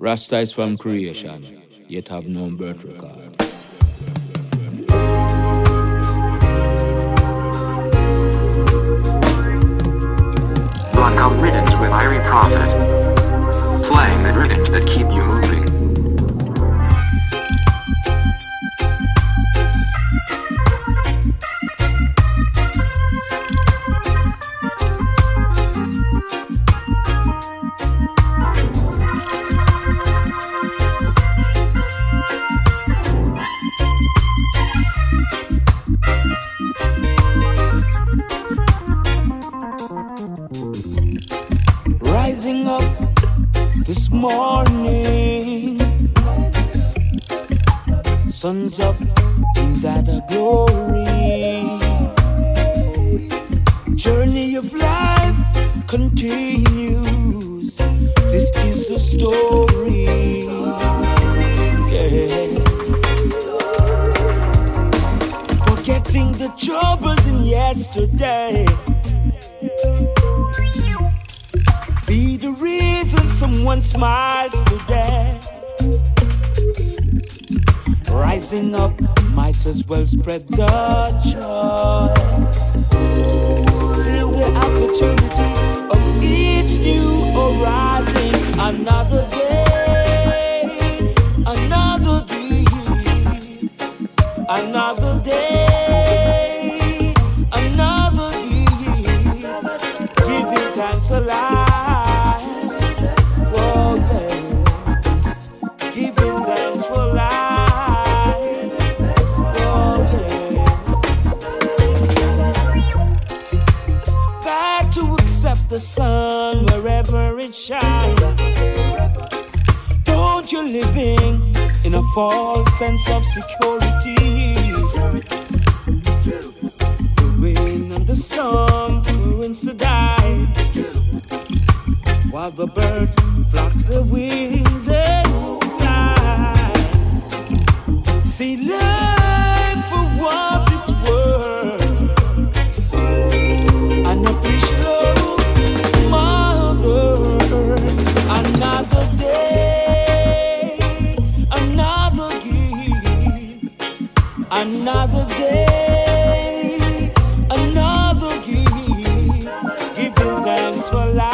Rasta is from creation, yet have no birth record. Not come riddance with Irie Prophet, playing the riddance that keep you moving. for life.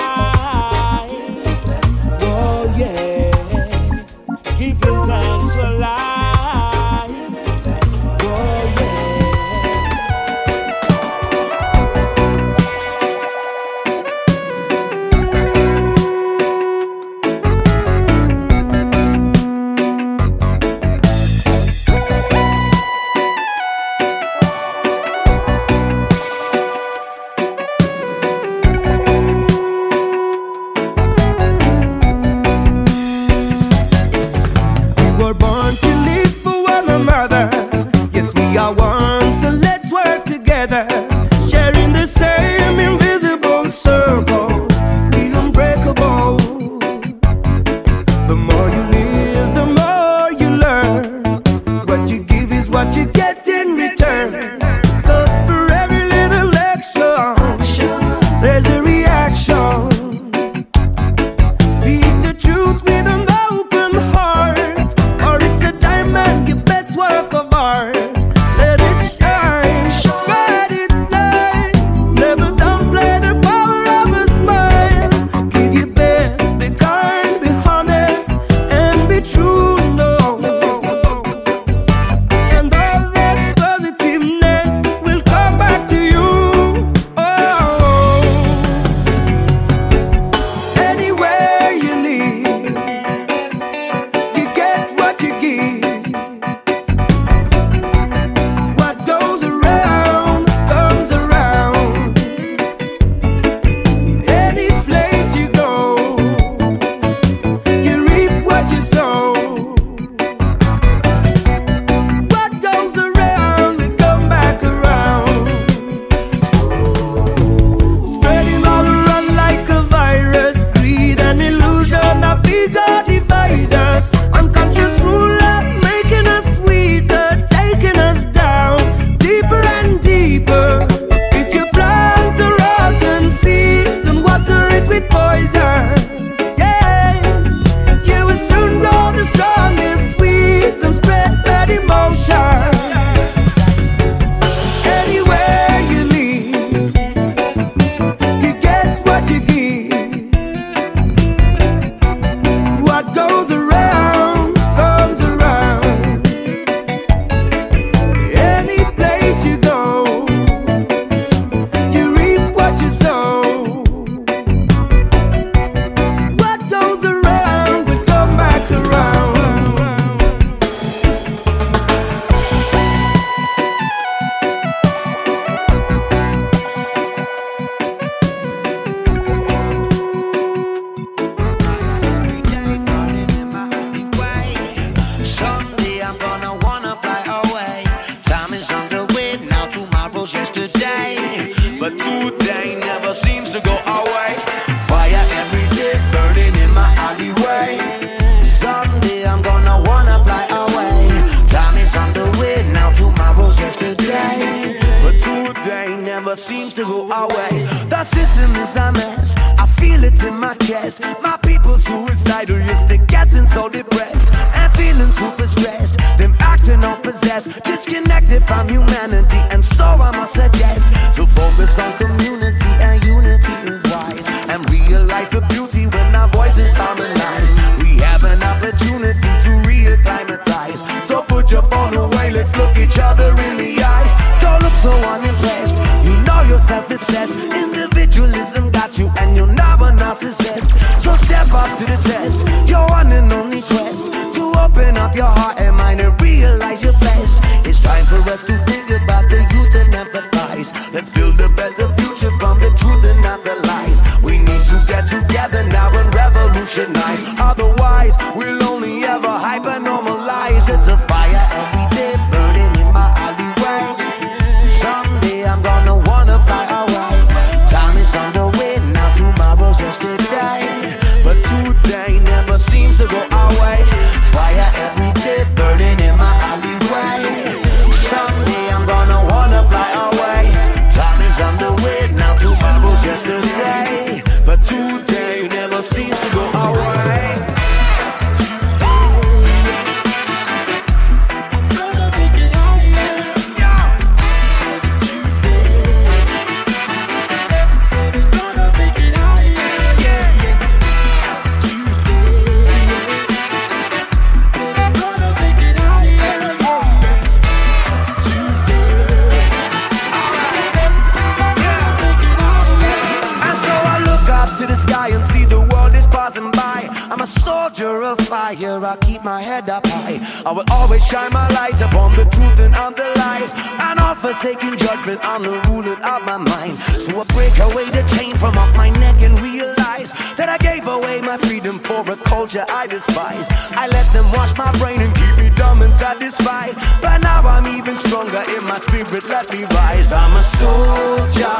light upon the truth and on the lies. And all forsaken judgment on the ruling of my mind. So I break away the chain from off my neck and realize that I gave away my freedom for a culture I despise. I let them wash my brain and keep me dumb and satisfied. But now I'm even stronger in my spirit, let me rise. I'm a soldier,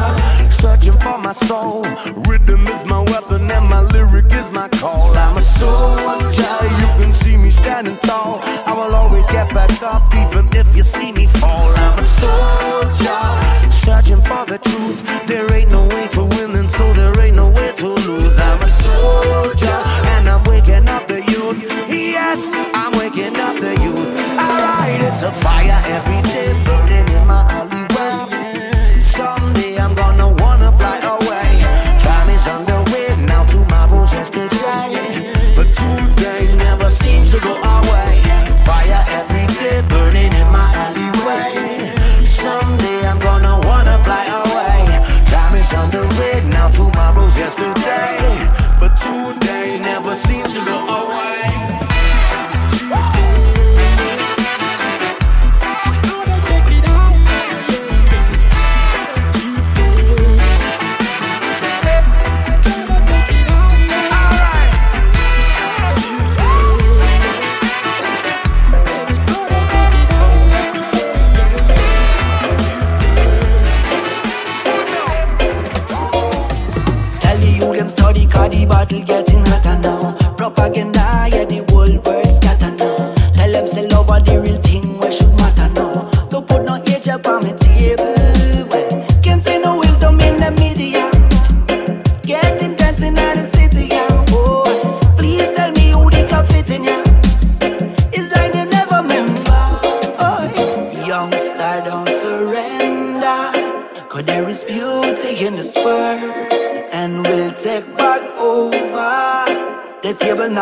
searching for my soul. Rhythm is my weapon and my lyric is my call. I'm a soldier, you can see standing tall. I will always get back up, even if you see me fall. I'm a soldier, searching for the truth.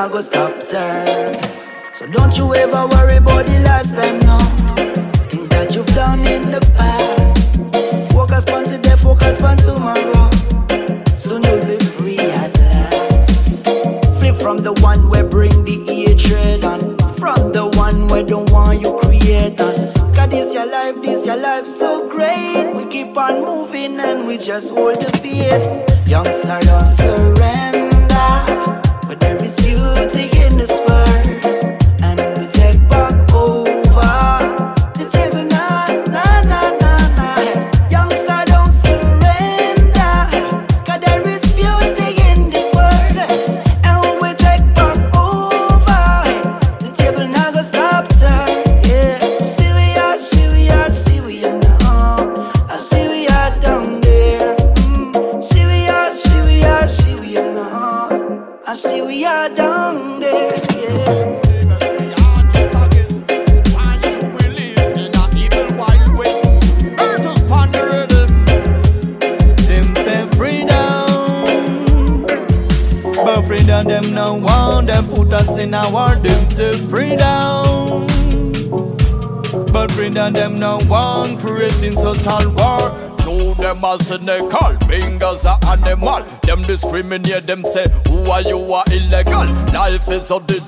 nah go stop time. So don't you ever worry about the last time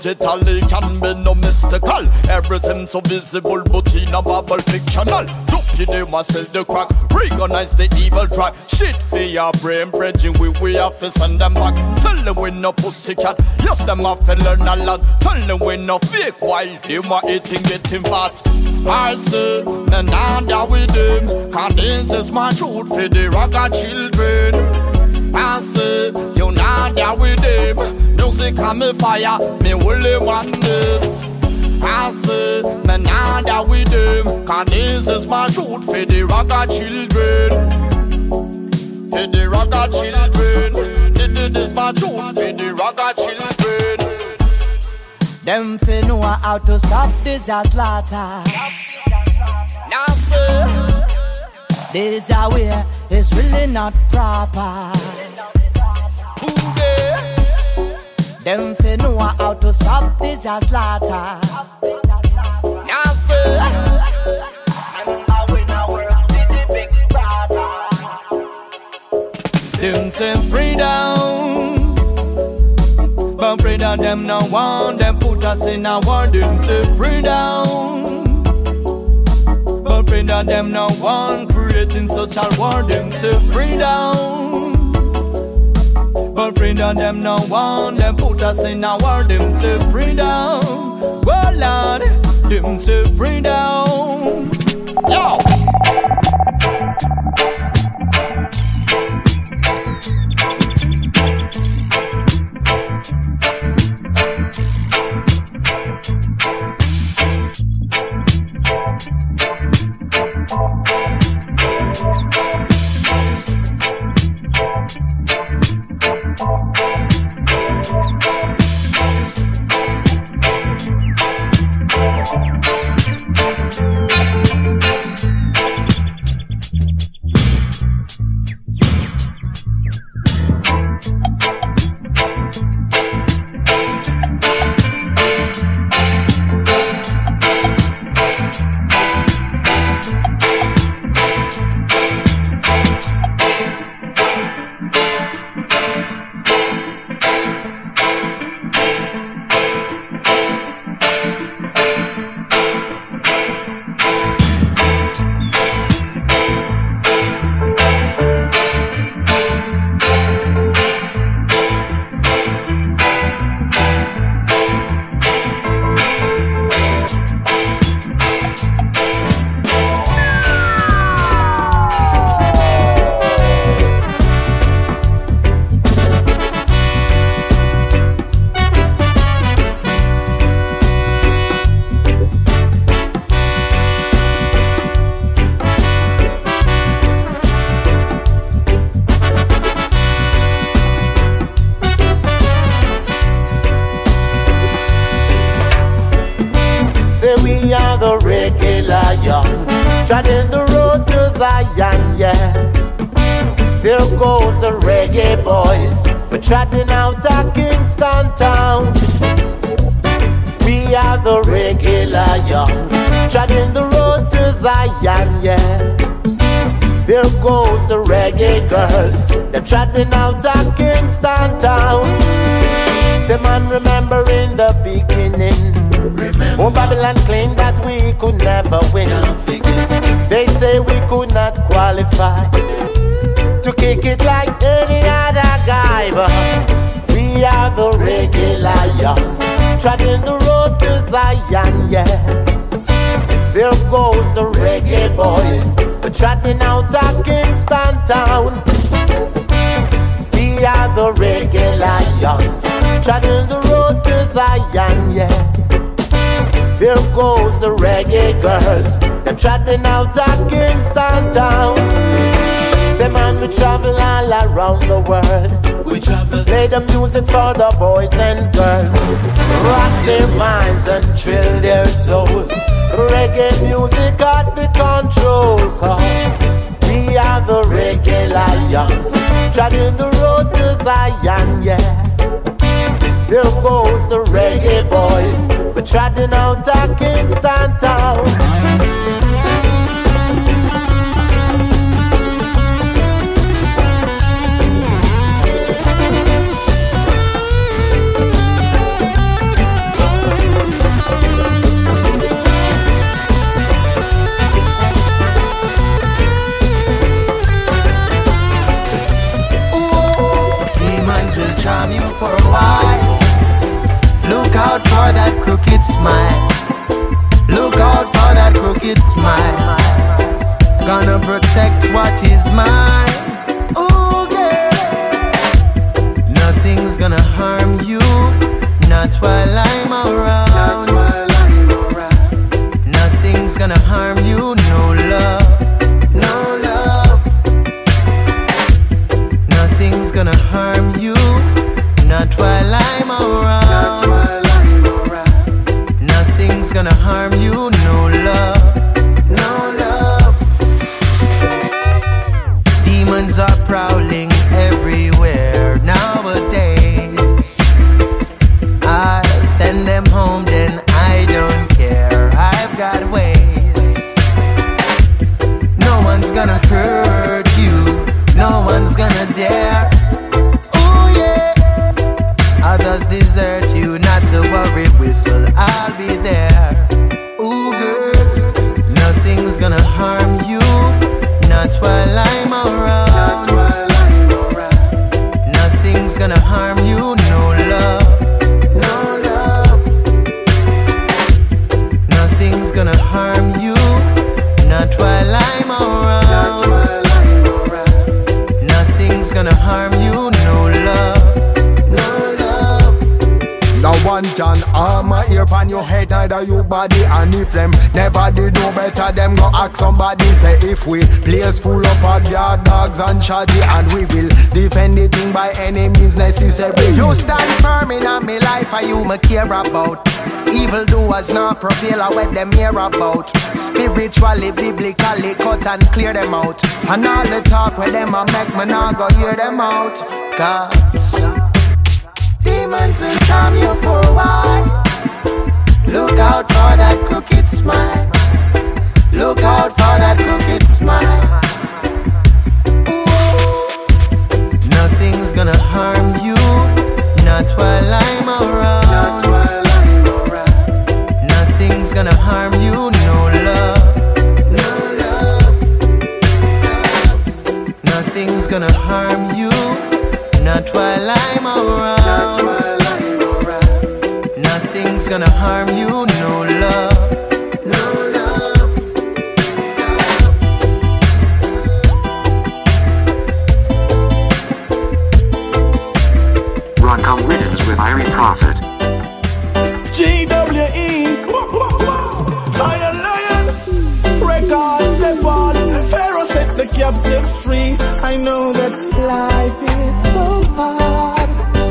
digital, it can be no mystical. Everything so visible, but in a bubble fictional. Dopey, they must sell the crack. Recognize the evil track. Shit for your brain, bridging. We, we have to send them back. Tell them we no pussycat. Yes, them have to learn a lot. Tell them we no fake while they are eating, getting fat. I say, and now we them, this is my truth for the ragga children. Say, you now that we them, music and me fire, me only want this. I say, me now that we them, cause this is my truth for the ragga children. For the ragga children, this is my truth for the ragga children. Them fi know how to stop this a slaughter. Now, sir. This way is really not proper. Them fi know how to stop this a slaughter. Now, sir. Them say freedom but freedom them no want them put us in a war. Them say freedom, but freedom them no want creating such a war. Them say freedom, but freedom them no want them put us in a war. Them say freedom, well Lord, them say freedom. Yo. We travel all around the world. We travel. Play the music for the boys and girls. Rock their minds and thrill their souls. Reggae music got the control. Cause we are the reggae lions. Treading the road to Zion, yeah. There goes the reggae boys. We're trotting out our Kingston town. For that crooked smile. Look out for that crooked smile. Gonna protect what is mine. Ooh, girl. Nothing's gonna harm you, not while I'm around. Not while I'm around. Nothing's gonna harm somebody. Say if we place full up our yard dogs and shoddy, and we will defend the thing by any means necessary. You stand firm in my life, and you me care about. Evil doers not prevail, I what them hear about. Spiritually, biblically, cut and clear them out. And all the talk with them, I make me not go hear them out. Cause demons will charm you for a while. Look out for that crooked smile. Look out for that crooked smile. Nothing's gonna harm you, not while I'm around. Not while I'm around. Nothing's gonna harm you, no love. No love. Nothing's gonna harm you, not while I'm around. Not while I'm around. Nothing's gonna harm you, no Prophet. GWE. Iron Lion. Records step on. Pharaoh set the captives free. I know that life is so hard.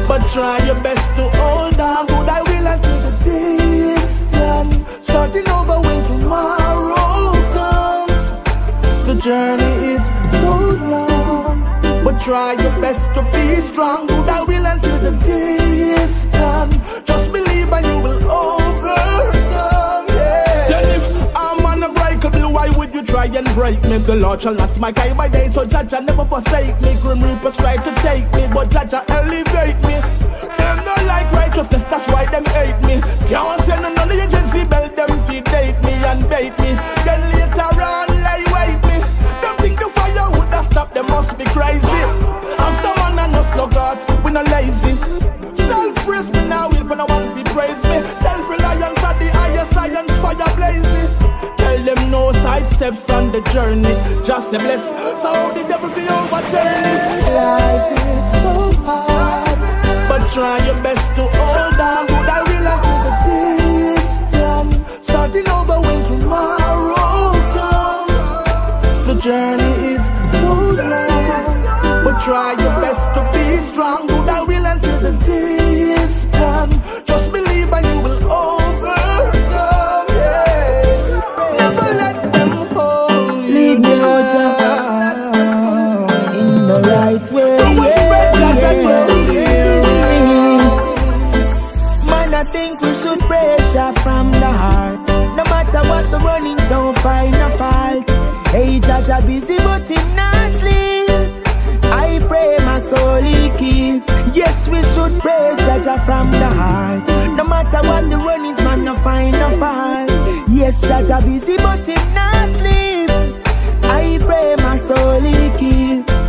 But try your best to hold on. Good I will until the day is done. Starting over when tomorrow comes. The journey is so long. But try your best to be strong. Good I will until the day try and break me? The Lord shall not smite I by day, so Jah Jah never forsake me. Grim Reapers try to take me, but Jah Jah elevate me. Them don't like righteousness, that's why them hate me. Can't send none of the Jezebel, them feed date me and bait me. Then later on, lie wait me. Them think the fire would have stopped, them must be crazy. After man and no slug out, we not lazy. Sidestep from the journey. Just a bless, so the devil feel overturn it. Life is so hard, but try your best to hold on. Good I will until the day is done. Starting over when tomorrow comes. The journey is so long, but try your best to be strong. Good I will until the day pressure from the heart. No matter what the runnings, don't find a fault. Hey, Jah Jah busy, but him not sleep. I pray my soul he keep. Yes, we should praise Jah Jah from the heart. No matter what the runnings, man, no find a fault. Yes, Jah Jah busy, but him not sleep. I pray my soul he keep.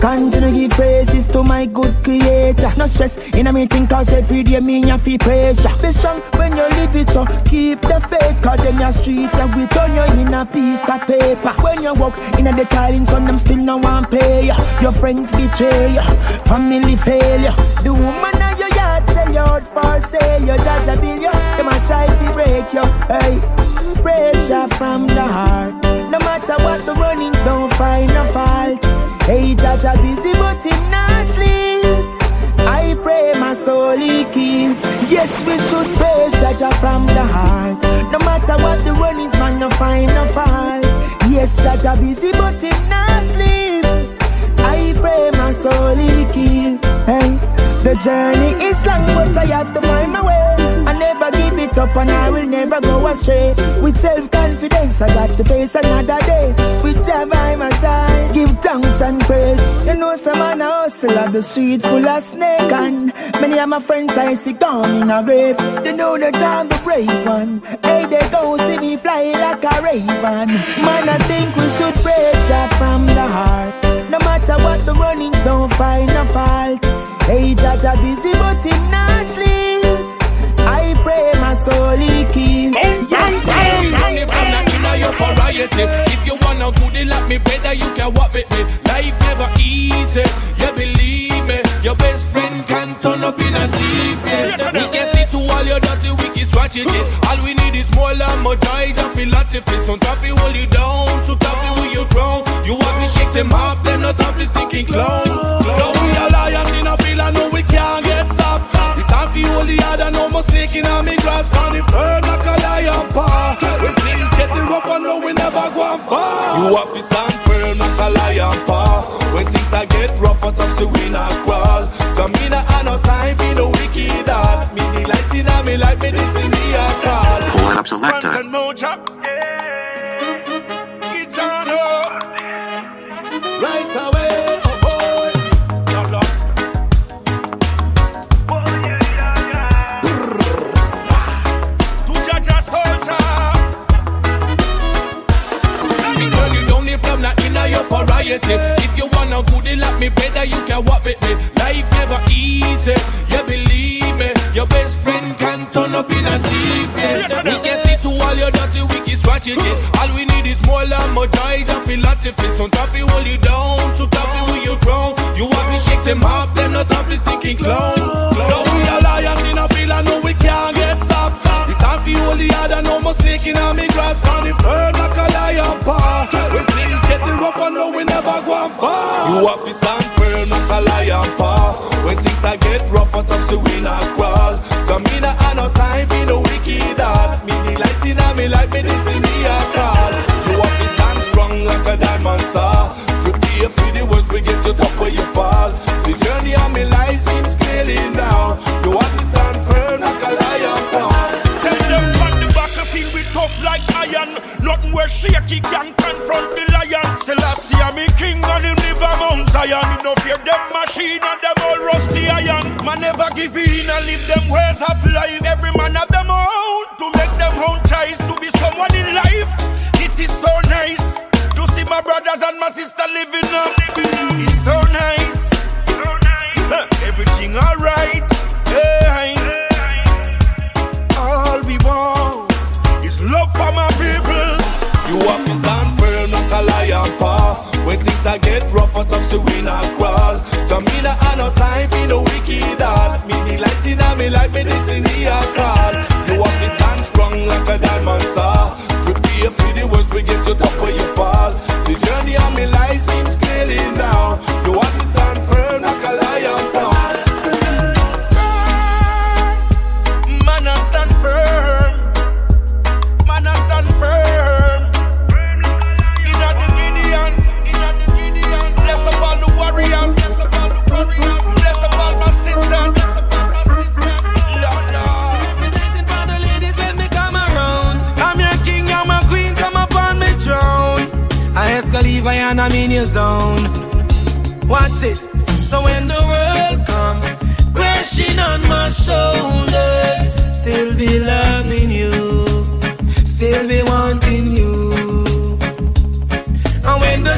Continue give praises to my good creator. No stress in a meeting cause every day me have feel pressure. Be strong when you live it so keep the faith. Cause them your street and we turn you in a piece of paper. When you walk in a the tilings on them still no one pay you. Your friends betray you, family failure. The woman of your yard sell you out for sale. You judge a bill you, them a try to break you. Hey, pressure from the heart. No matter what the runnings, don't find a fault. Hey, Jah Jah busy, but him not sleep. I pray my soul he keep. Yes, we should praise Jah Jah from the heart. No matter what the runnings, man, no find no fault. Yes, Jah Jah busy, but him not sleep. I pray my soul he keep. Hey, the journey is long, but I have to find my way. Never give it up and I will never go astray. With self confidence, I got to face another day. With Jah by my side, give thanks and praise. You know, some man a hustle at the street full of snake and many of my friends I see gone in a grave. They know that I'm the brave one. Hey, they go see me fly like a raven. Man, I think we should praise Jah from the heart. No matter what the runnings, don't find a fault. Hey, Jah Jah busy, but him not sleep. I pray my soul he keep. Yes, Money from the inner your variety. If you wanna good, like me better, you can walk with me. Life never easy, you believe me. Your best friend can turn up in a TV. We can see to all your dirty wicked strategy. All we need is more love, more joy, and philosophy. Some toffee hold you down, to toffee will you drown. You have to shake them off, them not toffee stinking clowns. Never go on far. You have to stand firm, like a lion paw. When things I get rough, I touch the wind and crawl. So me not have no time for no wicked heart. Me the light in me like me this in me a call. Pull it up selector. You have to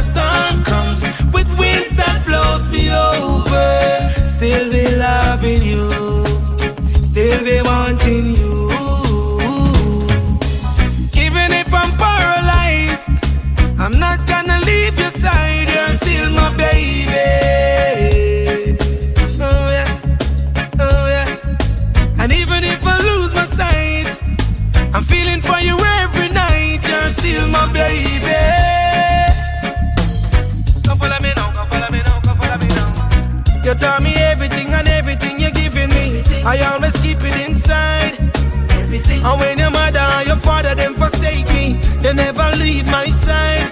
storm comes with winds that blows me over, still be loving you, still be wanting you. Even if I'm paralyzed, I'm not gonna leave your side. You're still my baby. Oh yeah, oh yeah. And even if I lose my sight, I'm feeling for you every night. You're still my baby. You tell me everything and everything you're giving me. I always keep it inside. Everything. And when your mother and your father them forsake me, you never leave my side.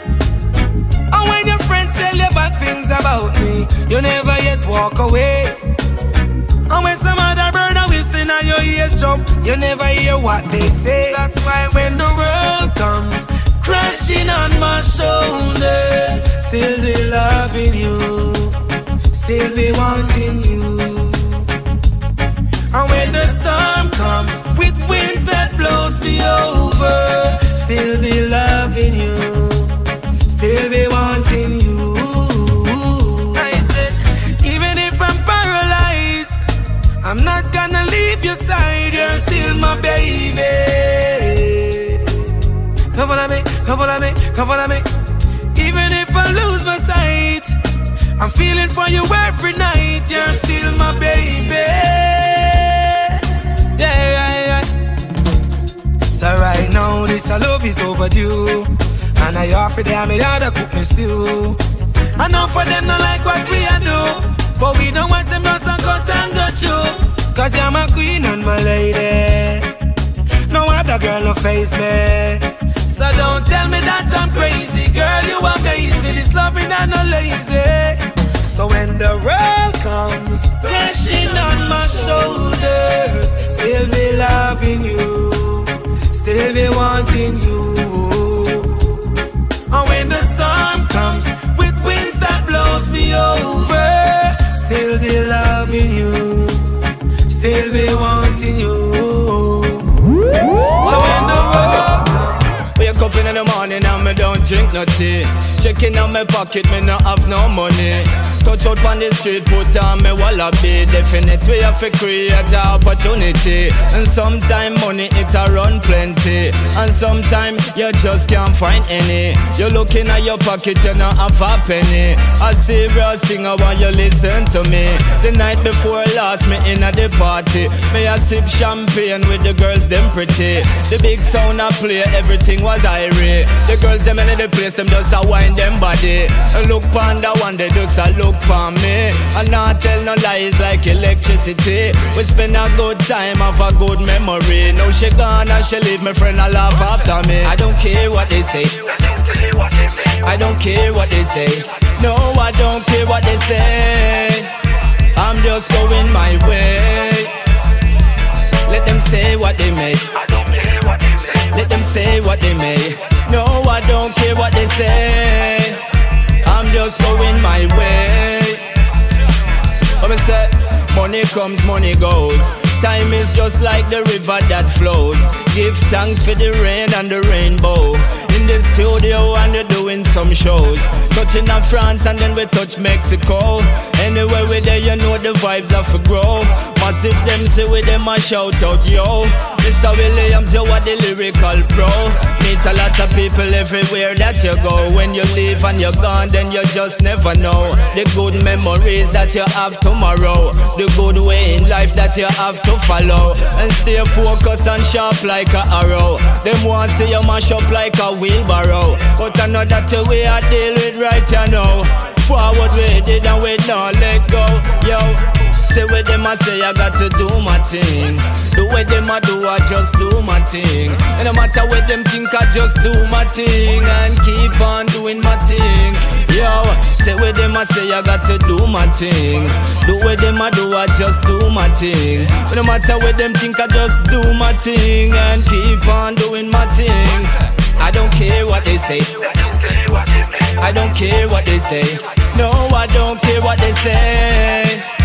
And when your friends tell you bad things about me, you never yet walk away. And when some other bird are whistling at your ears jump, you never hear what they say. That's why when the world comes crashing on my shoulders, still be loving you, still be wanting you. And when the storm comes with winds that blows me over, still be loving you, still be wanting you. Even if I'm paralyzed, I'm not gonna leave your side. You're still my baby. Come follow me, come follow me, come follow me. Even if I lose my sight, I'm feeling for you every night. You're still my baby. Yeah, yeah, yeah. So right now, this a love is overdue. And I offer them me other cook me stew. I know for them not like what we a do. But we don't want them just to cut and go through. Cause you're my queen and my lady. No other girl no face me. So don't tell me that I'm crazy. Girl, you amaze me. This loving and no lazy. So when the world comes crashing on my shoulders, still be loving you, still be wanting you. And when the storm comes with winds that blows me over, still be loving you, still be wanting you. So when the world Wake up in the morning and me don't drink no tea. Checking out my pocket, me no have no money. Touch out on the street, put on me wallaby. Definite way of a create a opportunity. And sometime money it a run plenty. And sometime you just can't find any. You're looking at your pocket, you not have a penny. A serious thing, I want you listen to me. The night before I last, me in at the party. Me a sip champagne with the girls, them pretty. The big sound I play, everything was The girls them in the place, them just a wind them body. And look pon the one, they just a look pon me. And not tell no lies like electricity. We spend a good time, have a good memory. Now she gone and she leave my friend I laugh after me. I don't care what they say. I don't care what they say. No, I don't care what they say. I'm just going my way. Let them say what they may. Let them say what they may. No, I don't care what they say. I'm just going my way. Come and say, money comes, money goes. Time is just like the river that flows. Give thanks for the rain and the rainbow. In the studio and they're doing some shows. Touching on France and then we touch Mexico. Anywhere we there, you know the vibes have to grow. Massive them say with them a shout out, yo. Mr. Williams, you are the lyrical pro. Meet a lot of people everywhere that you go. When you leave and you're gone, then you just never know. The good memories that you have tomorrow. The good way in life that you have to follow. And stay focused and sharp like a arrow. Them want see you mash up like a wheelbarrow. But I know that the way I deal with right you know. Forward we did and we not let go. Yo. Say what them I say, I got to do my thing. The way them I do, I just do my thing. And no matter what them think, I just do my thing and keep on doing my thing. Yo, say what them I say, I got to do my thing. The way them I do, I just do my thing. No matter what them think, I just do my thing and keep on doing my thing. I don't care what they say. I don't care what they say. No, I don't care what they say.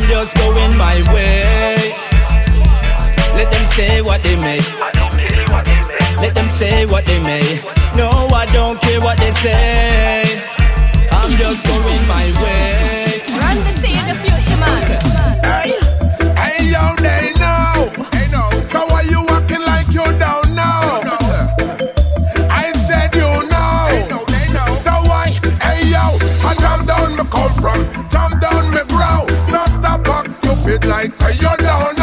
I'm just going my way. Let them say what they may. Let them say what they may. No, I don't care what they say. I'm just going my way. Run to see the future, man. Hey, hey, yo, they know. They know. So why you walking like you don't know? I said you know. They know, they know. So why? Hey, yo, I jump down me come from, jump down stupid like say you don't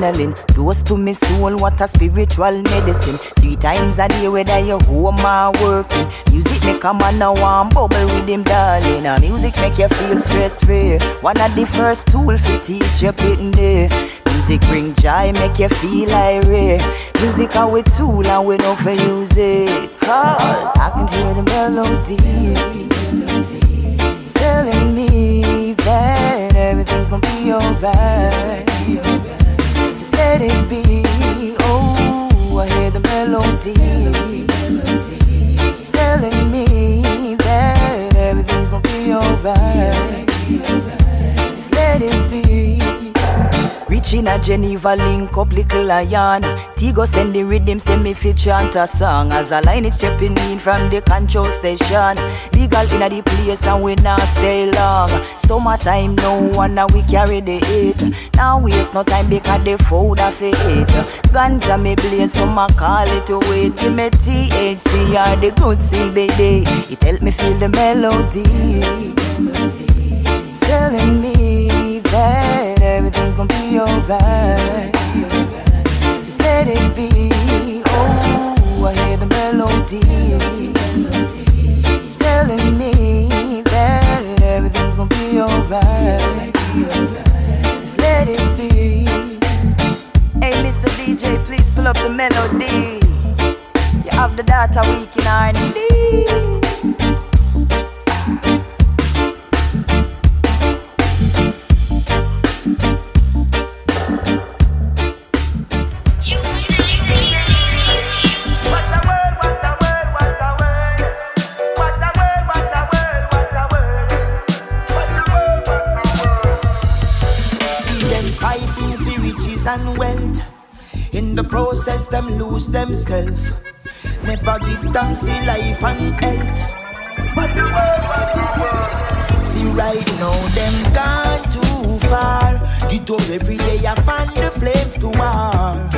adrenaline. Dose to me soul, what a spiritual medicine. Three times a day, whether you home or working. Music make a man a warm bubble with him, darling. And music make you feel stress free. One of the first tool for teach you pitting there. Music bring joy, make you feel irate. Music are we tool and we know for use it. Cause I can hear the melody. Telling me that everything's gonna be alright. Let it be. Oh, I hear the melody. It's telling me that everything's gonna be alright. Just let it be. Reaching a Geneva link up little lion. Tigo send the rhythm, send me fit chant a song. As a line is stepping in from the control station. Legal in the place and we not stay long. Summertime no one and we carry the heat. Now waste no time because the food of it. Ganja me blaze so my call it to. Give me THC or the good CBD. It help me feel the melody. Telling me that gonna be alright. Just let it be. Oh, I hear the melody. It's telling me that everything's gonna be alright. Just let it be. Hey, Mr. DJ, please pull up the melody. You have the data week in R&D. And wealth. In the process, them lose themselves. Never give thanks in life and health. See right now, them gone too far. Get up every day, I find the flames to war.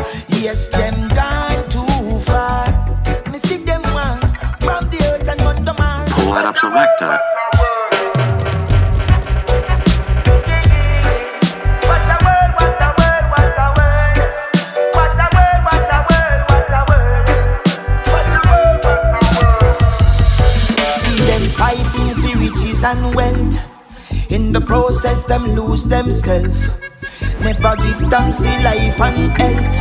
Yes, them gone too far. Me see them one from the earth and to Mars. Pull that up selector. Riches and wealth. In the process, them lose themselves. Never give thanks in life and health.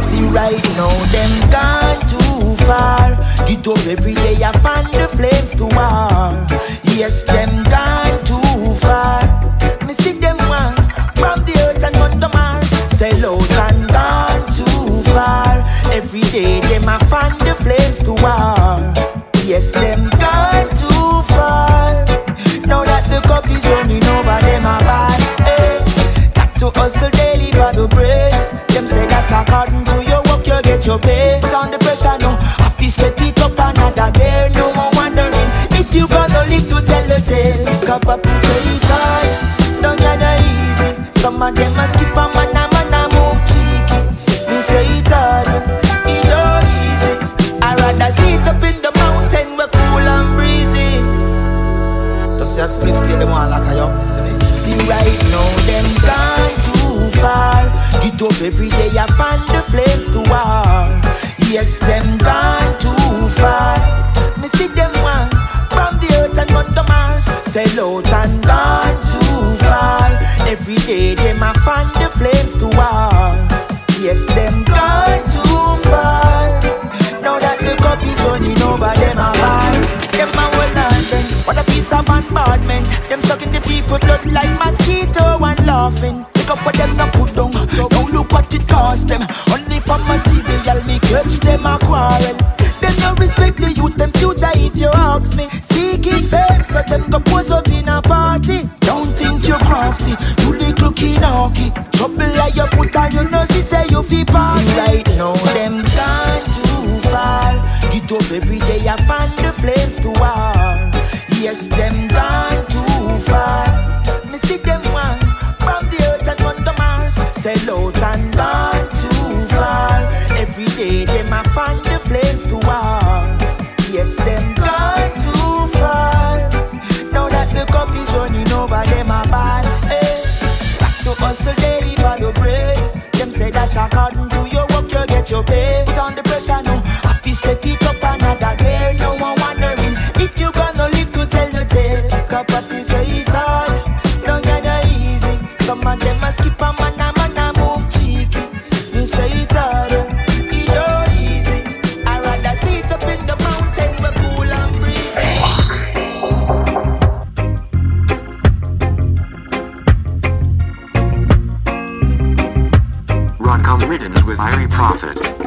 See right now, them gone too far. Get up every day, I find the flames to war. Yes, them gone too far. Me see them one from the earth and on the Mars. Sell out and gone too far. Every day, them I find the flames to war. Yes, them gone too far. Now that the cup is running over, them a bad. Hey, got to hustle daily for the bread. Them say that according to your work, you get your pay. Down the pressure, no. I feel step it up another day. No more wondering if you gonna live to tell the tale. Cup up, say it's hard. Don't get easy. Some of them a skip a man, right now them gone too far. Get up every day I find the flames to war. Yes, them gone too far. Me see them one from the earth and on the Mars. Sell out and gone too far. Every day them I find the flames to war. Yes, them gone too far. Now that the cup is running over them a. Them a bombardment. Them sucking the people blood like mosquito and laughing. Pick up what them not put down. Don't look what it cost them. Only for material me catch them a quarrel. Them no respect the youth, them future if you ask me. Seek it back so them go pose up in a party. Don't think you're crafty, you little kinaki. Trouble like your foot and you know she say you feel pass. See right now them gone too far. Get up every day I find the flames to war. Yes, them gone too far. Me see them one from the earth and on the Mars. Sell out and gone too far. Every day them I find the flames to war. Yes, them gone too far. Now that the cup is running over, them a bad. Hey. Eh. Back to hustle daily for the bread. Them say that according to your work you get your pay. Put on the pressure now. Cup say it's hard. Don't get no easy. Some of them a skip a man a man a move cheeky. Me say it's hard. Oh. It no easy. I rather sit up in the mountain where cool and breezy. Come riddance with Irie Prophet.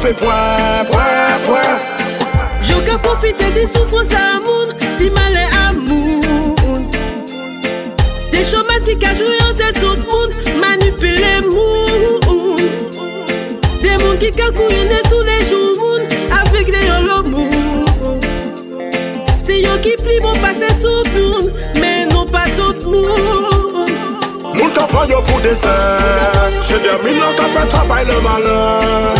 camper, point, profiter des souffrances à mon, dis mal et amour. Des chômages qui cachent tout le monde, manipuler mon. Des mondes qui cacouillent tous les jours, avec les l'amour. C'est yo qui plie mon passé tout le monde, mais non pas tout le monde. Moun ka pran yo pou desen Se dermine nan ka pran le malen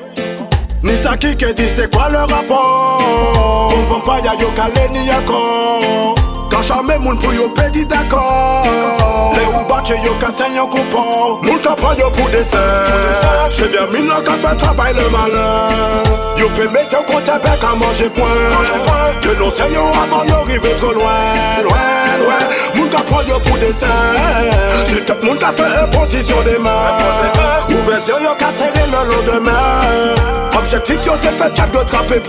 ni sa saki kedi c'est quoi le rapport. Konpon ya yo kale ni yako Kan chame moun pou yo pedi d'accord Le ou bache yo kasen yo kompon Moun kapran yo pou desen. Se bien min lan ka fe travay le malin Yo pe mette yo kote bek a manje point Que non se yo yo rive tro loin Loin, loin moun ka proyo pou desen Si tout moun ka fe imposisyon deman Ouve zyo yo ka sere nan lo deman Objektif yo se fe chak yo trape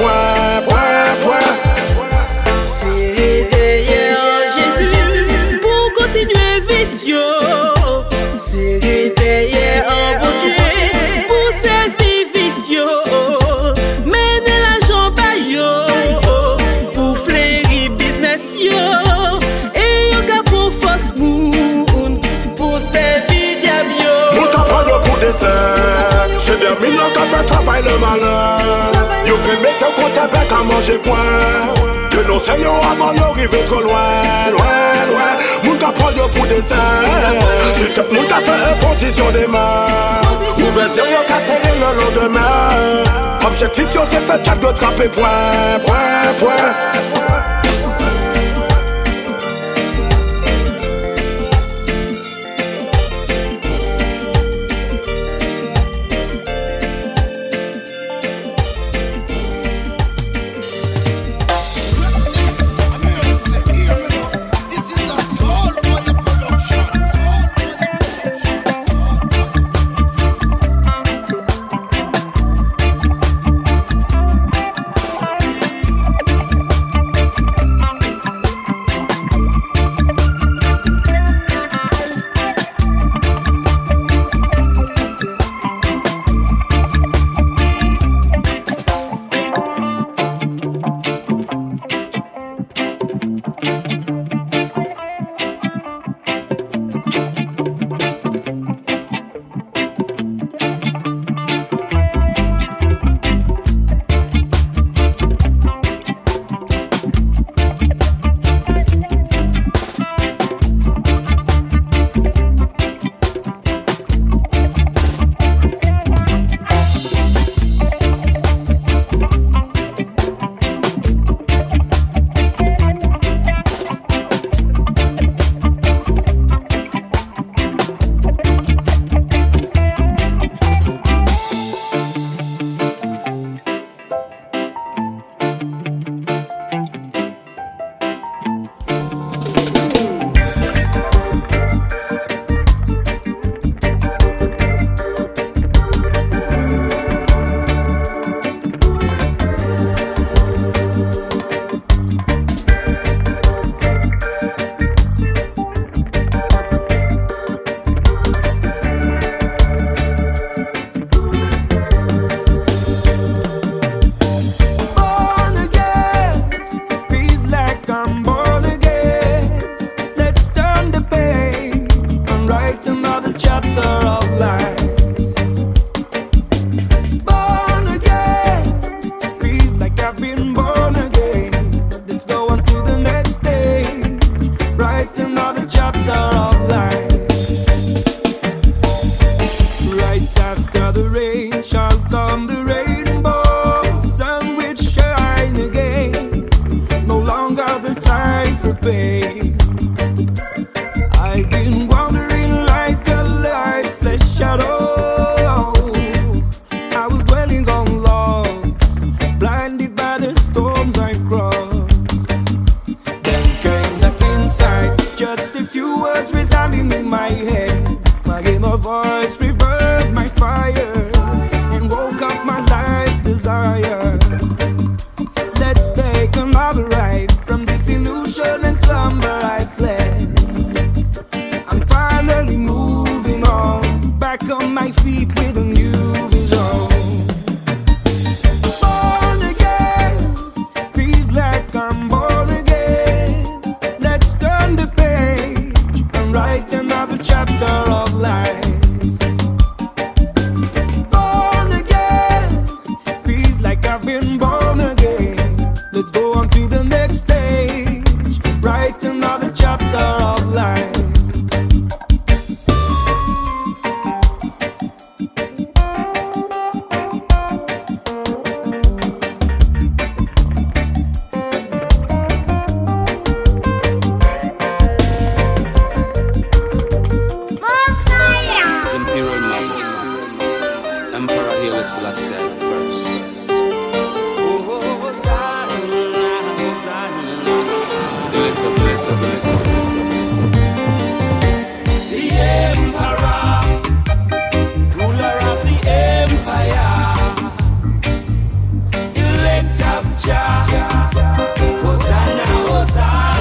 fay le malè Yo kime te kontè bet a manje fwen Yo nou se yo avan yo rive tro lwen, lwen, lwen Moun ka pran yo pou desen Si tep moun ka fè en posisyon de men Ouve se yo ka seri le lon de men Objektif yo se fè tchak yo trape pwen, pwen, pwen Ozana, Ozana.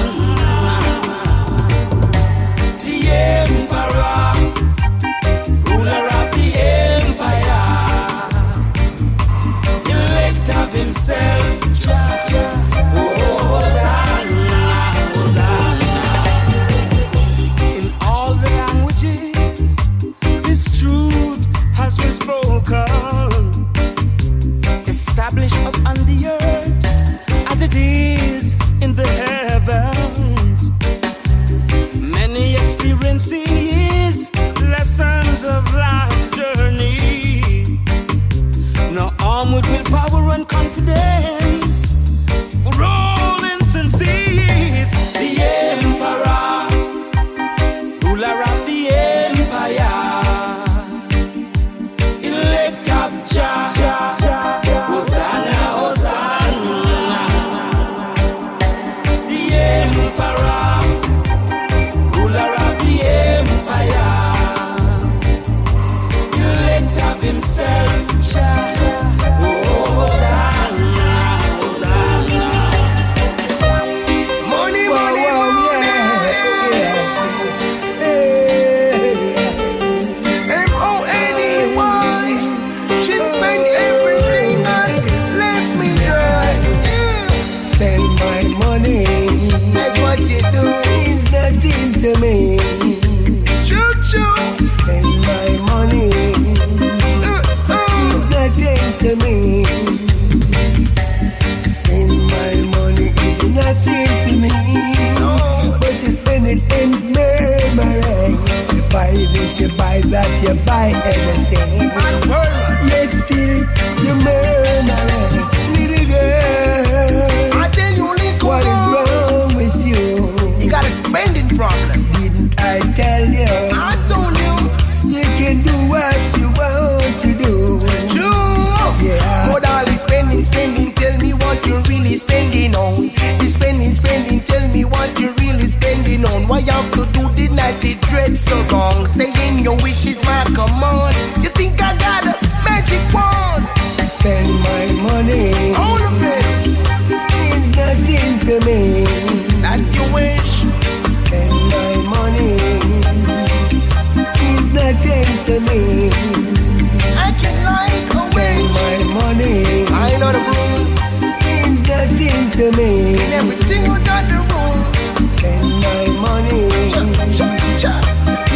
to me. Kill everything under the roof. Spend my money.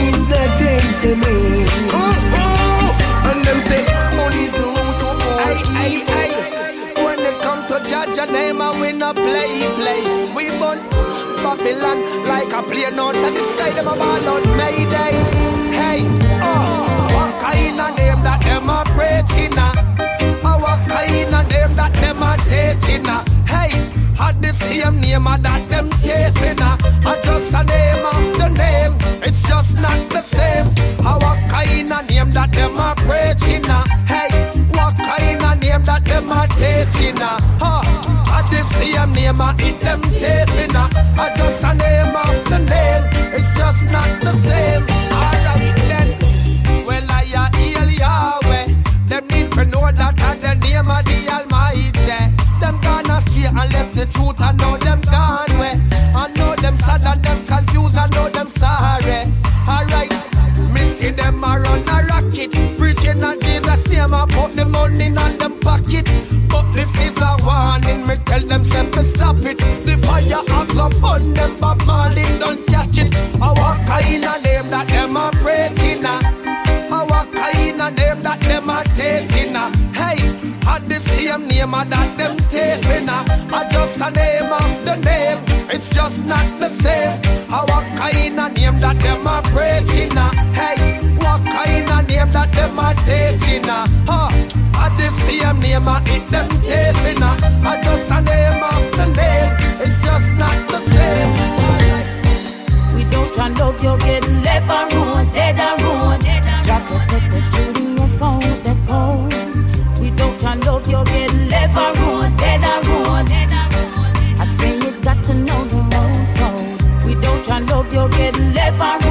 It's nothing to me. Ooh, ooh. And them say, only the road to I, I, I. When they come to judge a name, I win a play, play. We burn Babylon like a plane on of the sky. Them a ball on Mayday. Hey, oh, what kind of name that them a preaching? Uh? Oh, what kind of name that them a dating? Uh? Hey. Had the same name of that them chasing her. I just a name of the name. It's just not the same. How a kind of name that them are preaching a? Hey, what kind of name that them are teaching a? Huh. Had the same name of it them chasing her. I just a name of the name. It's just not the same. I them the truth, I know them gone way. I know them sad and them confused, I know them sorry. Alright, me see them a run a rocket, preaching on Jesus name, I put the money on them pocket. But this is a warning, me tell them self to stop it. The fire has come on them, but man, don't catch it. I walk in a name that them a preaching. I walk in a name that them a taking. Hey, had the same name that them taping a name of the name. It's just not the same. I walk in a name that them are preaching? Hey, walk in a name that them are taking? Huh? I the same name I eat them taping. I just a name. If I.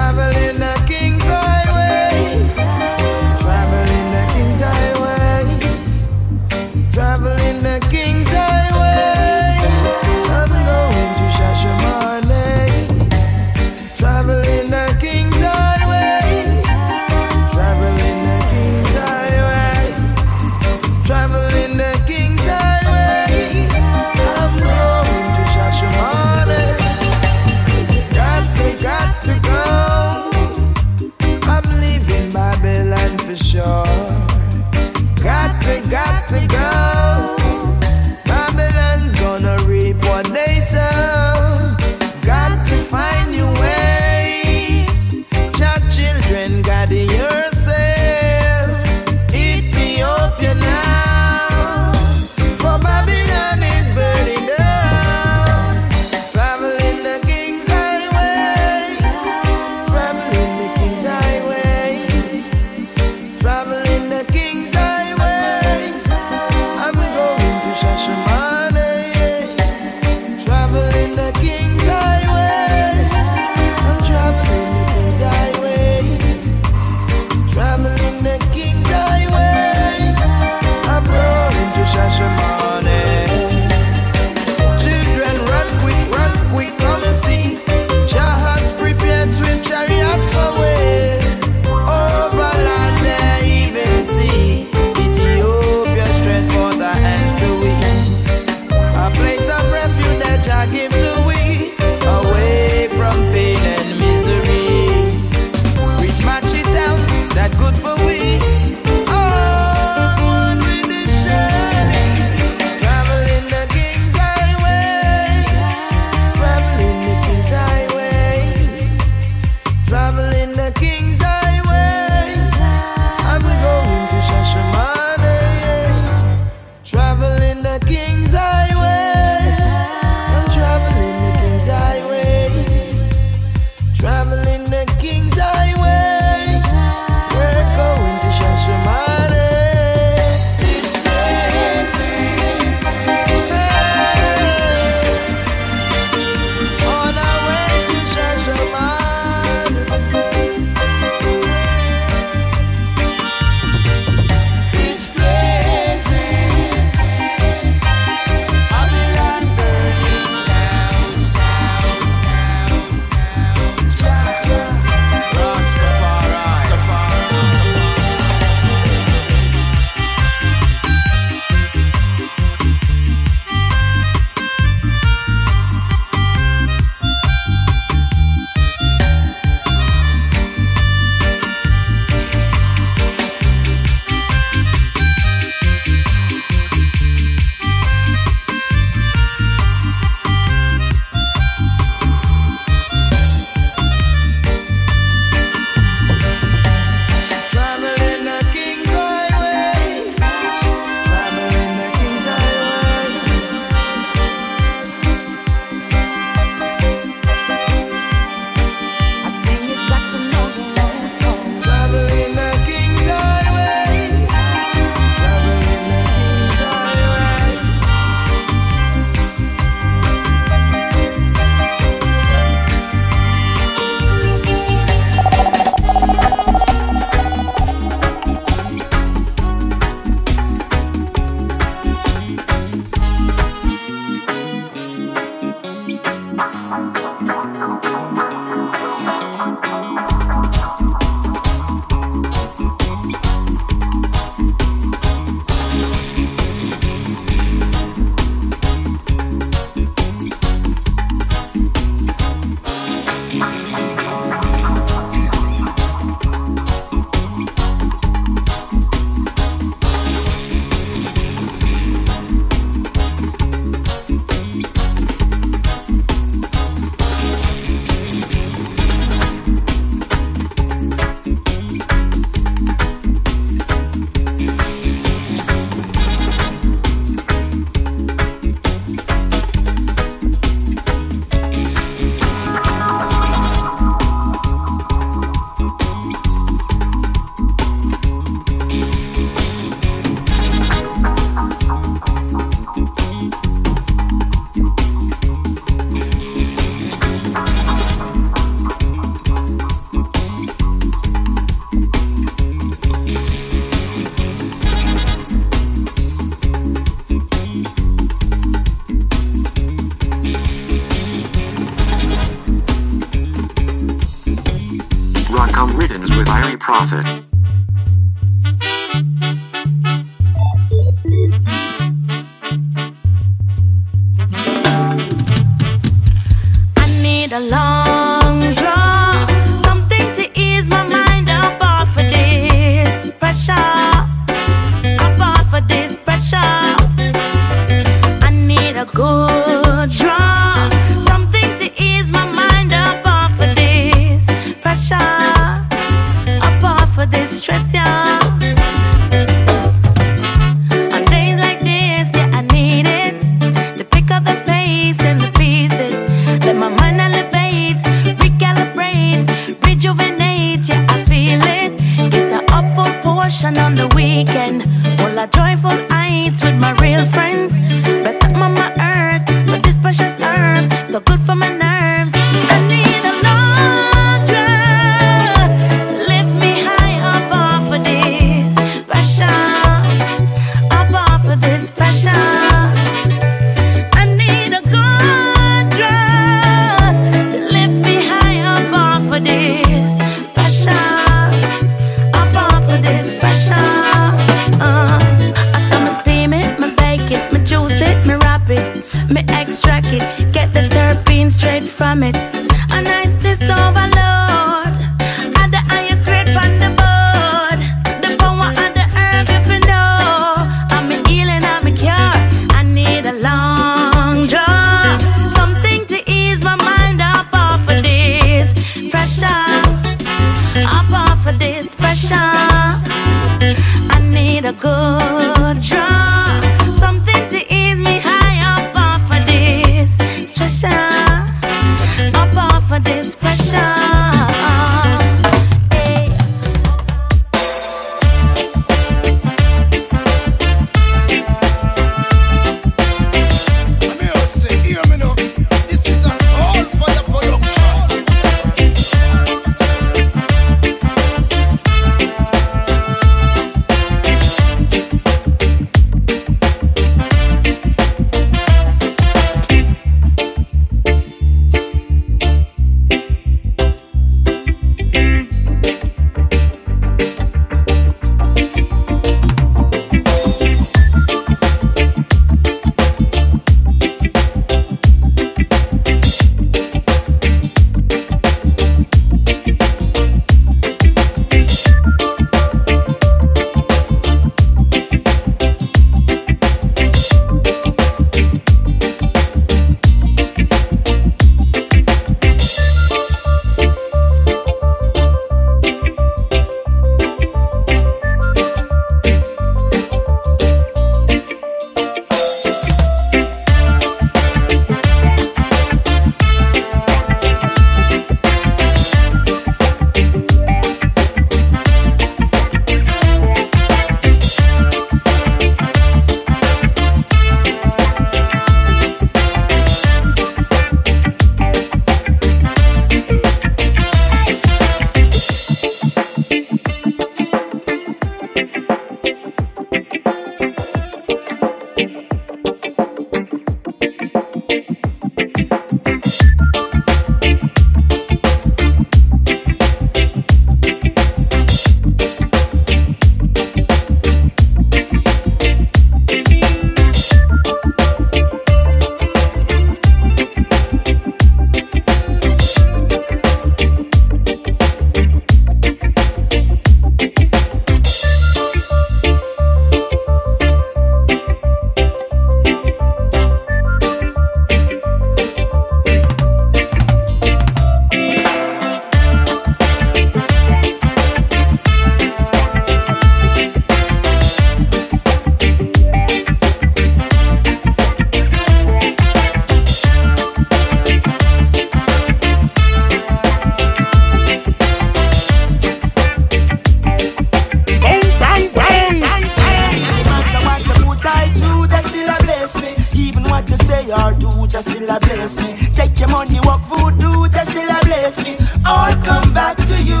Take your money, walk voodoo, just still a bless me. All come back to you.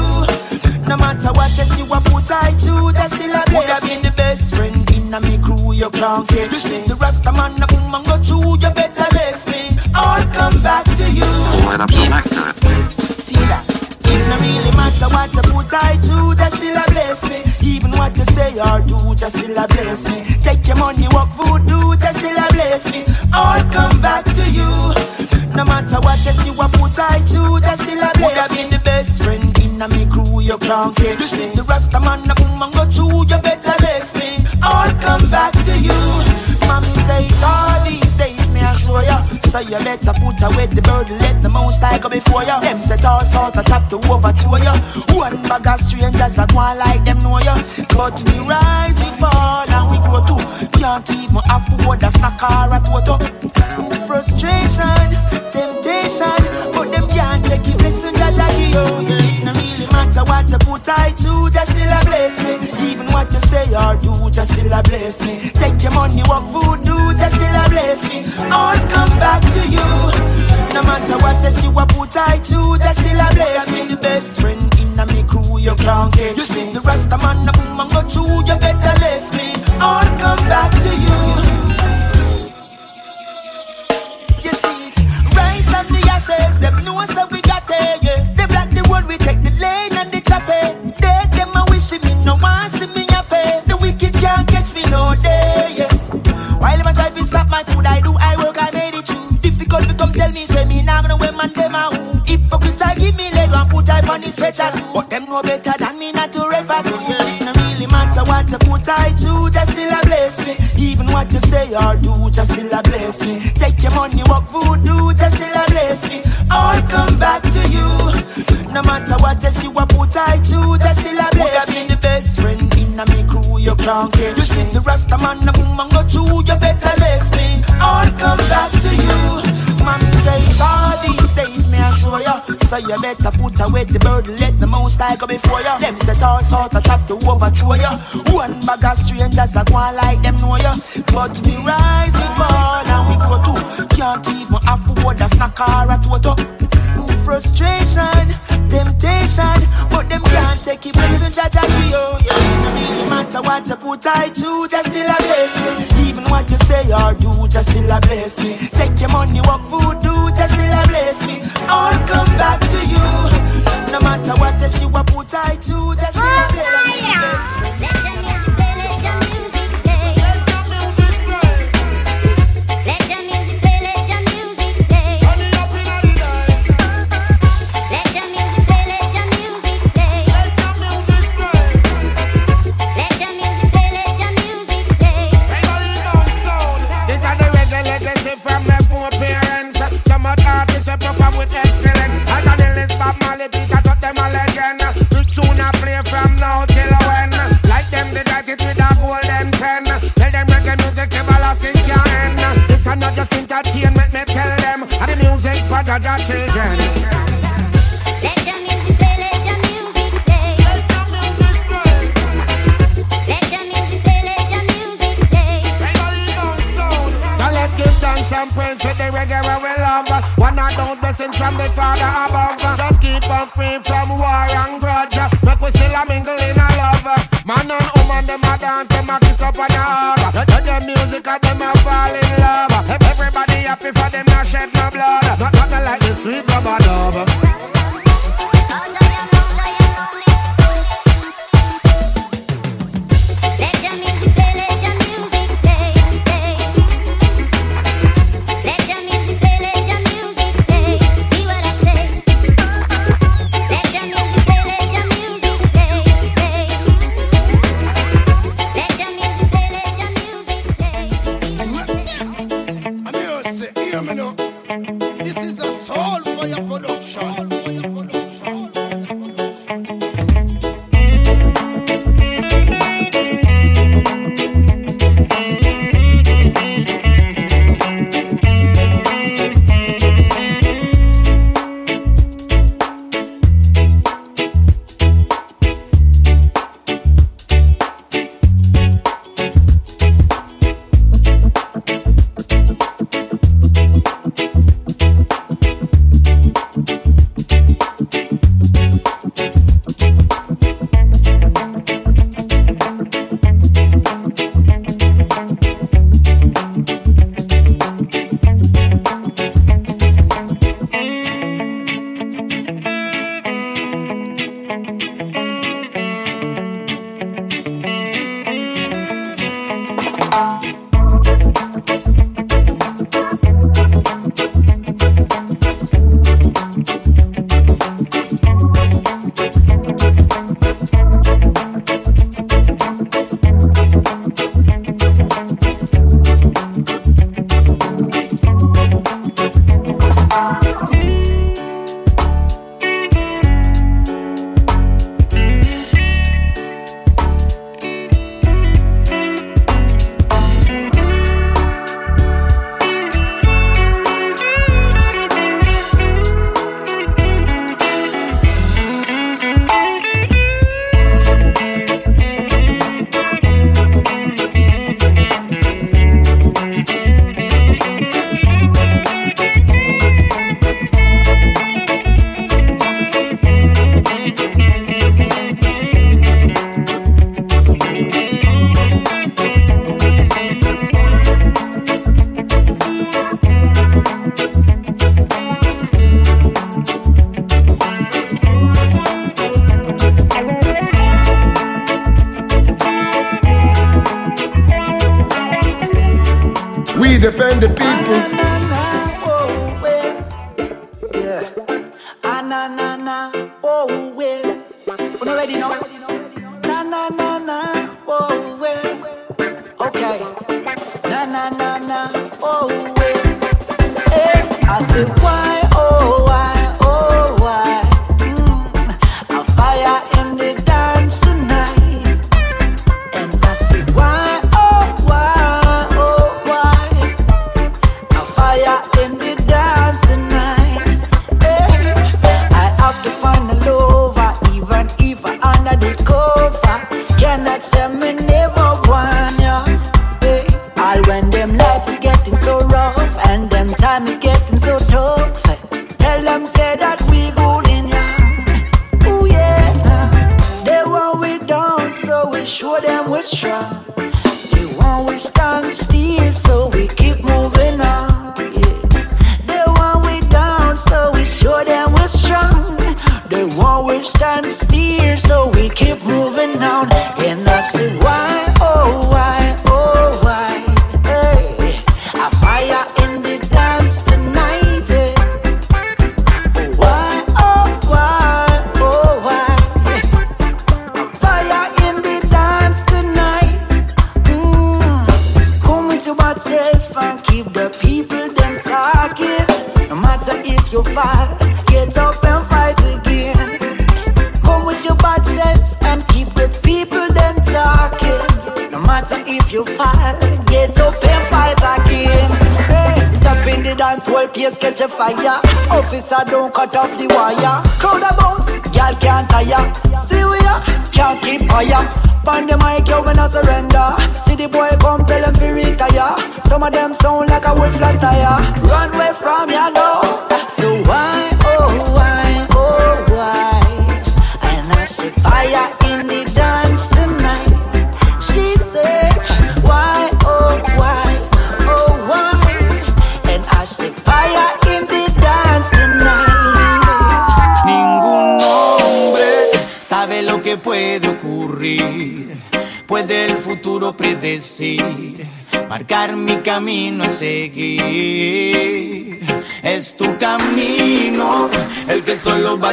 No matter what you see, what put I to, just still a bless Would have been the best friend in a me crew, you can't catch me. The rasta man, the woman go through, you better left me. All come back to you. Pull it up selector. See that? It no really matter what you put I to, just still a bless me. Even what you say or do, just still a bless me. Take your money, walk voodoo, just still a bless me. All come back to you. No matter what you see, what put I to, just still a bless me. Would have been the best friend in a me crew, you can't catch me. The rasta man, the woman go through, you better left me. All come back to you. Mommy say it all show ya. So you better put away the burden, let the most I go before you. Them set all sort of to overthrow you. One bag of strangers that want like them know you. But we rise, we fall, and we grow too. Can't even afford a snack or a toto. Frustration, temptation, but them take it. Listen, Jah Jah, yo, yeah. It no really matter what you put I to, just still a bless me. Even what you say or do, just still a bless me. Take your money, walk voodoo, just still a bless me. All come back to you. No matter what you see, what put I to, just still a bless me. The best friend in a me crew, you can't catch me. The rest of man, woman go through, you better left me. All come back to you. You ashes, them know so we got it, yeah. They block the road, we take the lane and the choppy. They them a wish me, no one see me happy. The wicked can't catch me no day, yeah. While a try to stop my food, I do, I work, I made it true. Difficult to come tell me, say me now gonna wear man them a who. Hypocrite try give me leg and put I on the stretcher too. But them know better than me not to refer to you. No matter what you put I to, just still a bless me. Even what you say or do, just still a bless me. Take your money, walk voodoo, just still a bless me. All come back to you. No matter what you see, what put I to, just still a bless me. You're the best friend in a me crew, you can't catch me. You see The rasta man, the woman go through, you better left me. All come back to you. Show you. So you better put away the burden, let the most I go before you. Them set all sort of trap to overthrow you. One bag of strangers that go like them know you. But we rise, we fall, and we go too. Can't even afford a snack or a toto. Frustration, temptation, but them can't take it. Listen, Jah Jah, yo, yeah. No matter what you put I to, just still a bless me. Even what you say or do, just still a bless me. Take your money, walk voodoo, just still a bless me. All come back to you. No matter what you see, what put I to, just still a bless me. Entertainment, me tell them. And the music for the children. Let them music Let them Let them music So let's give thanks and praise with the reggae we love. One of those blessings from the Father above. Just keep us free from war and grudge. Make we still a mingle in a love. Man and woman, them a dance, them a kiss up on the hug. Let the music of them a fall in love. part of the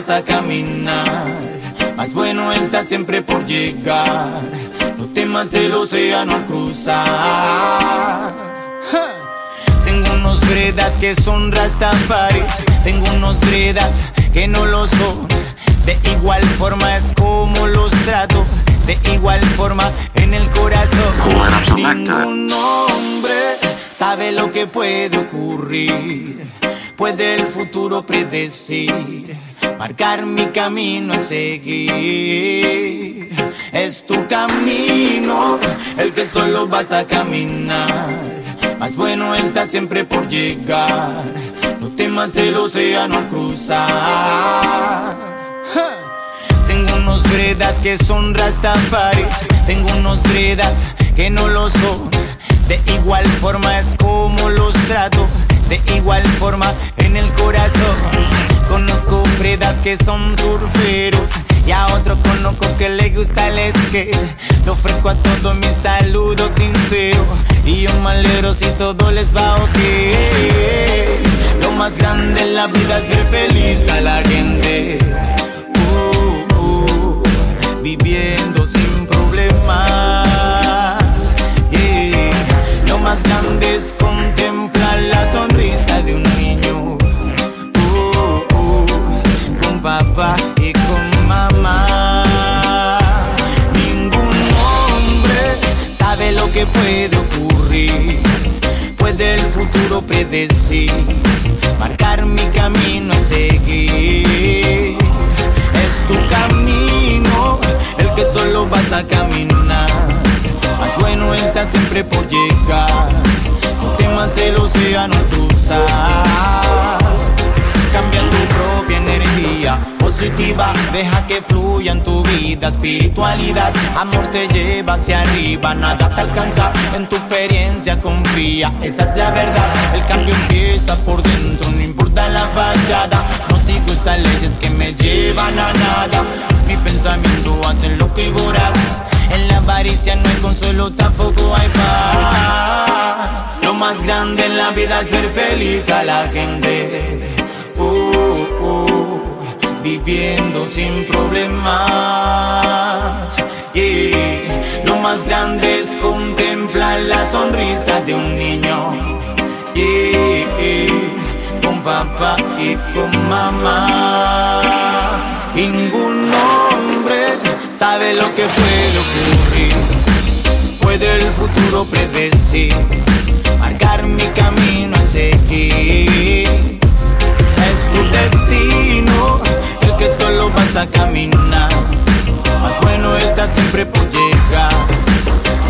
a caminar. Más bueno está siempre por llegar. No temas el océano cruzar. Tengo unos bredas que son rastafaris. Tengo unos bredas que no lo son. De igual forma es como los trato. De igual forma en el corazón. Hombre sabe lo que puede ocurrir. Puede el futuro predecir marcar mi camino a seguir. Es tu camino el que solo vas a caminar. Más bueno está siempre por llegar. No temas el océano cruzar. Tengo unos bredas que son rastafaris. Tengo unos bredas que no lo son. De igual forma es como los trato, de igual forma en el corazón. Conozco predas que son surferos y a otro conozco que le gusta el skate. Lo ofrezco a todos mis saludos sinceros y un malero si todo les va a ok. Lo más grande en la vida es ver feliz a la gente. Uh, uh viviendo sin problemas futuro predecir, marcar mi camino a seguir. Es tu camino el que solo vas a caminar, más bueno está siempre por llegar. No temas el océano cruzar. Cambia tu propia energía positiva, deja que fluya en tu vida. Espiritualidad, amor te lleva hacia arriba, nada te alcanza. En tu experiencia confía, esa es la verdad. El cambio empieza por dentro, no importa la fallada. No sigo esas leyes que me llevan a nada. Mi pensamiento hace lo que voraz. En la avaricia no hay consuelo, tampoco hay paz. Lo más grande en la vida es ver feliz a la gente. Viviendo sin problemas. Yeah. Lo más grande es contemplar la sonrisa de un niño. Yeah. Con papá y con mamá. Ningún hombre sabe lo que puede ocurrir. Puede el futuro predecir, marcar mi camino a seguir. Es tu destino que solo vas caminar. Más bueno está siempre por llegar.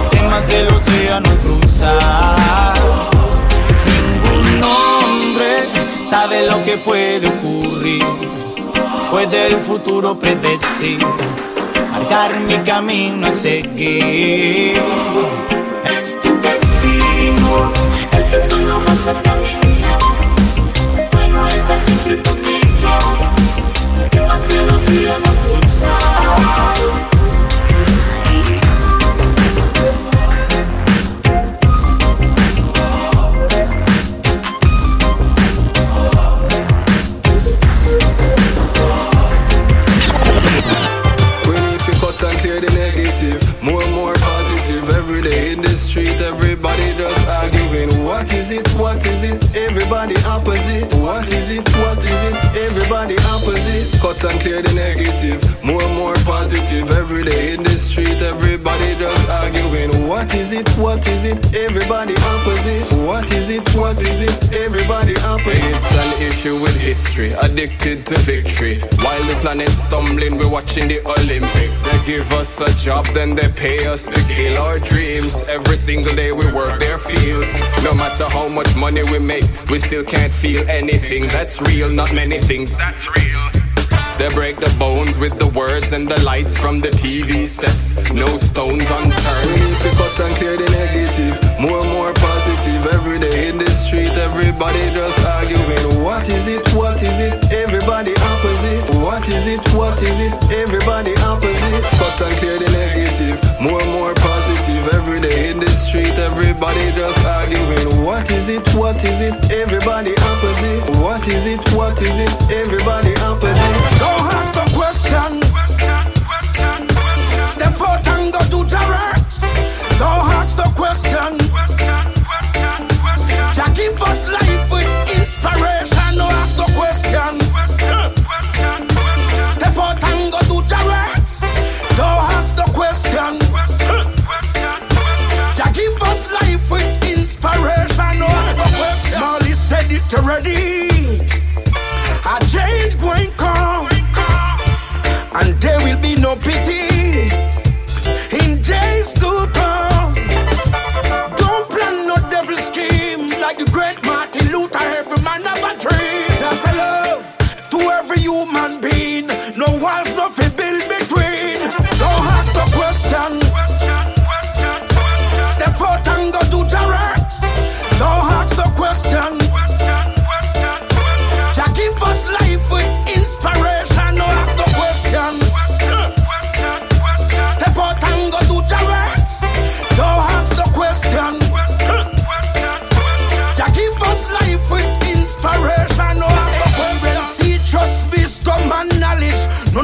Temas el océano cruzar. Ningún hombre sabe lo que puede ocurrir. Puede el futuro predecir marcar mi camino a seguir. Es tu destino, el que solo vas a caminar. Bueno, está siempre conmigo, que más cielo cielo cruzar. We Cut and clear the negative. More and more positive. Every day in the street, everybody just arguing. What is it? What is it? Everybody opposite. What is it? What is it? Everybody opposite. It's an issue with history. Addicted to victory. While the planet's stumbling, we're watching the Olympics. They give us a job, then they pay us to kill our dreams. Every single day we work their fields. No matter how much money we make, we still can't feel anything. That's real, not many things. That's real. They break the bones with the words and the lights from the TV sets. No stones unturned. We need to cut and clear the negative. More and more positive. Every day in the street, everybody just arguing. What is it? What is it? Everybody opposite. What is it? What is it? Everybody opposite. Cut and clear the negative. More and more positive. Every day in the street, everybody just arguing. What is it? What is it? Everybody opposite. What is it? What is it? Everybody opposite. Don't the question. Step out and go do direct. Don't ask the question. Jah give us life with inspiration. Don't ask the question. Step out and go do direct. Don't ask the question. Jah give us life with inspiration. Don't ask the question. Molly said it already. A change going come, and there will be no pity in days to come. Don't plan no devil scheme like the great Martin Luther. Every man have a tree. Just a love to every human being. No walls, no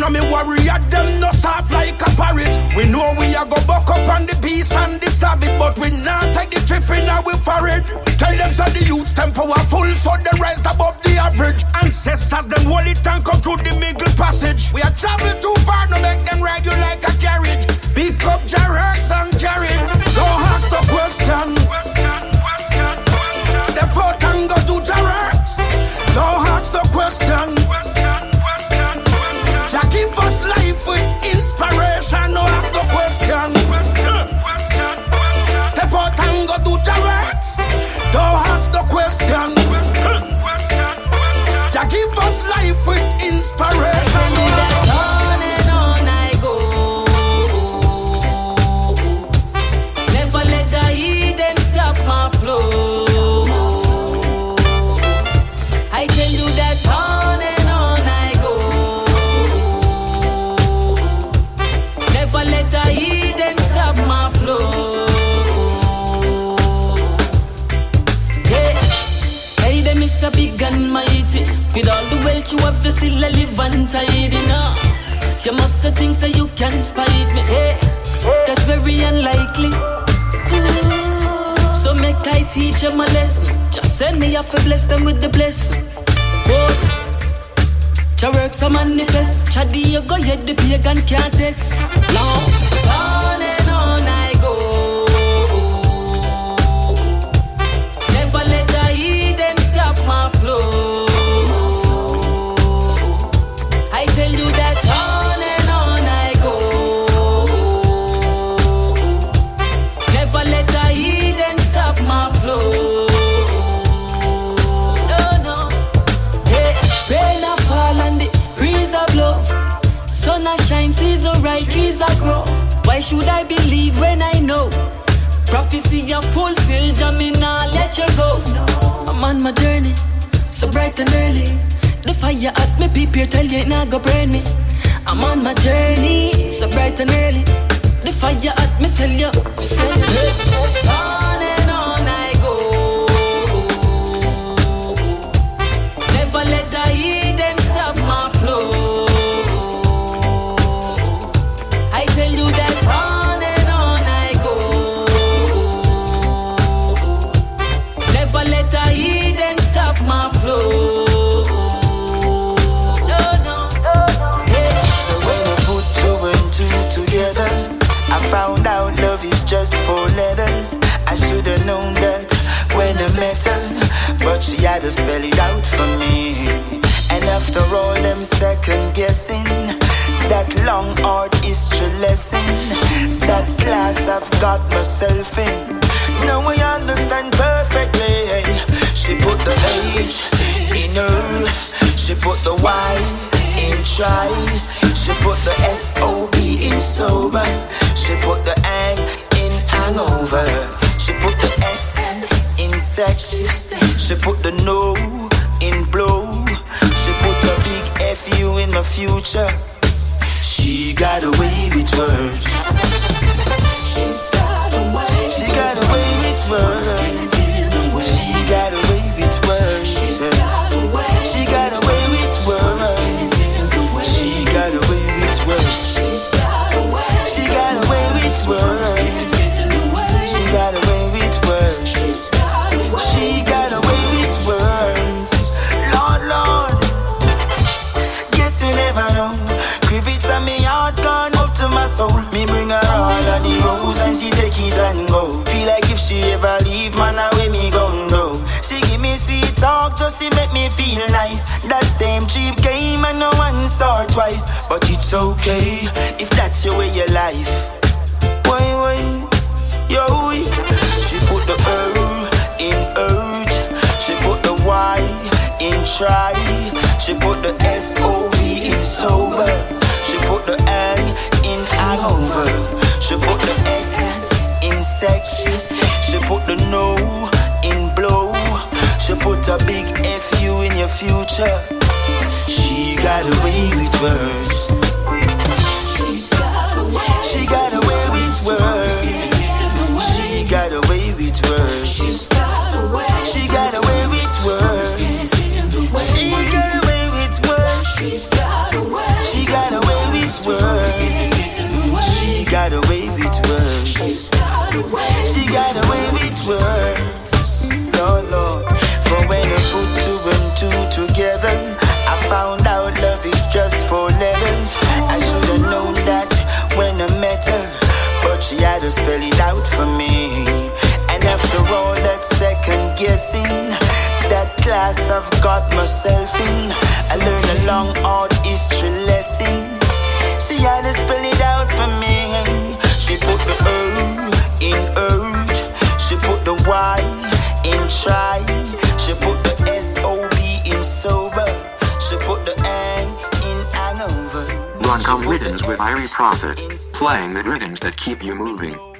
Of me warrior them no soft like a porridge. We know we are go buck up on the beast and the savage, but we not take the trip in our forehead. Tell them so the youth tempo are full, so they rise above the average. Ancestors them hold it come through the middle passage. We are travel too far, no make them ride you like a carriage. Pick up Jarex and carry. Don't ask the question. Step out and go to Jarex. Don't ask the question. She put the Y in try. She put the S O B in sober. She put the N in hangover. She put the S in sex. She put the no in blow. She put a big F U in the future. She got away with words. She's got away. She got away with words. She got away with words. Soul. Me bring her all of the rose and she take it and go. Feel like if she ever leave, man, away me gon' go. She give me sweet talk just to make me feel nice. That same cheap game and no once or twice. But it's okay if that's your way of life. Why, why, yo, she put the herb in earth. She put the Y in try. She put the S O B in sober. She put the N hangover. She put the S in sex. She put the no in blow. She put a big F U in your future. She got away with words. She got away with words. She got away with words. She got to spell it out for me. And after all that second guessing, that class I've got myself in, I learned a long art history lesson. She had to spell it out for me. She put the O in old, she put the Y in try, she put the S O B in sober. Run come rhythms with Irie Prophet, playing the rhythms that keep you moving.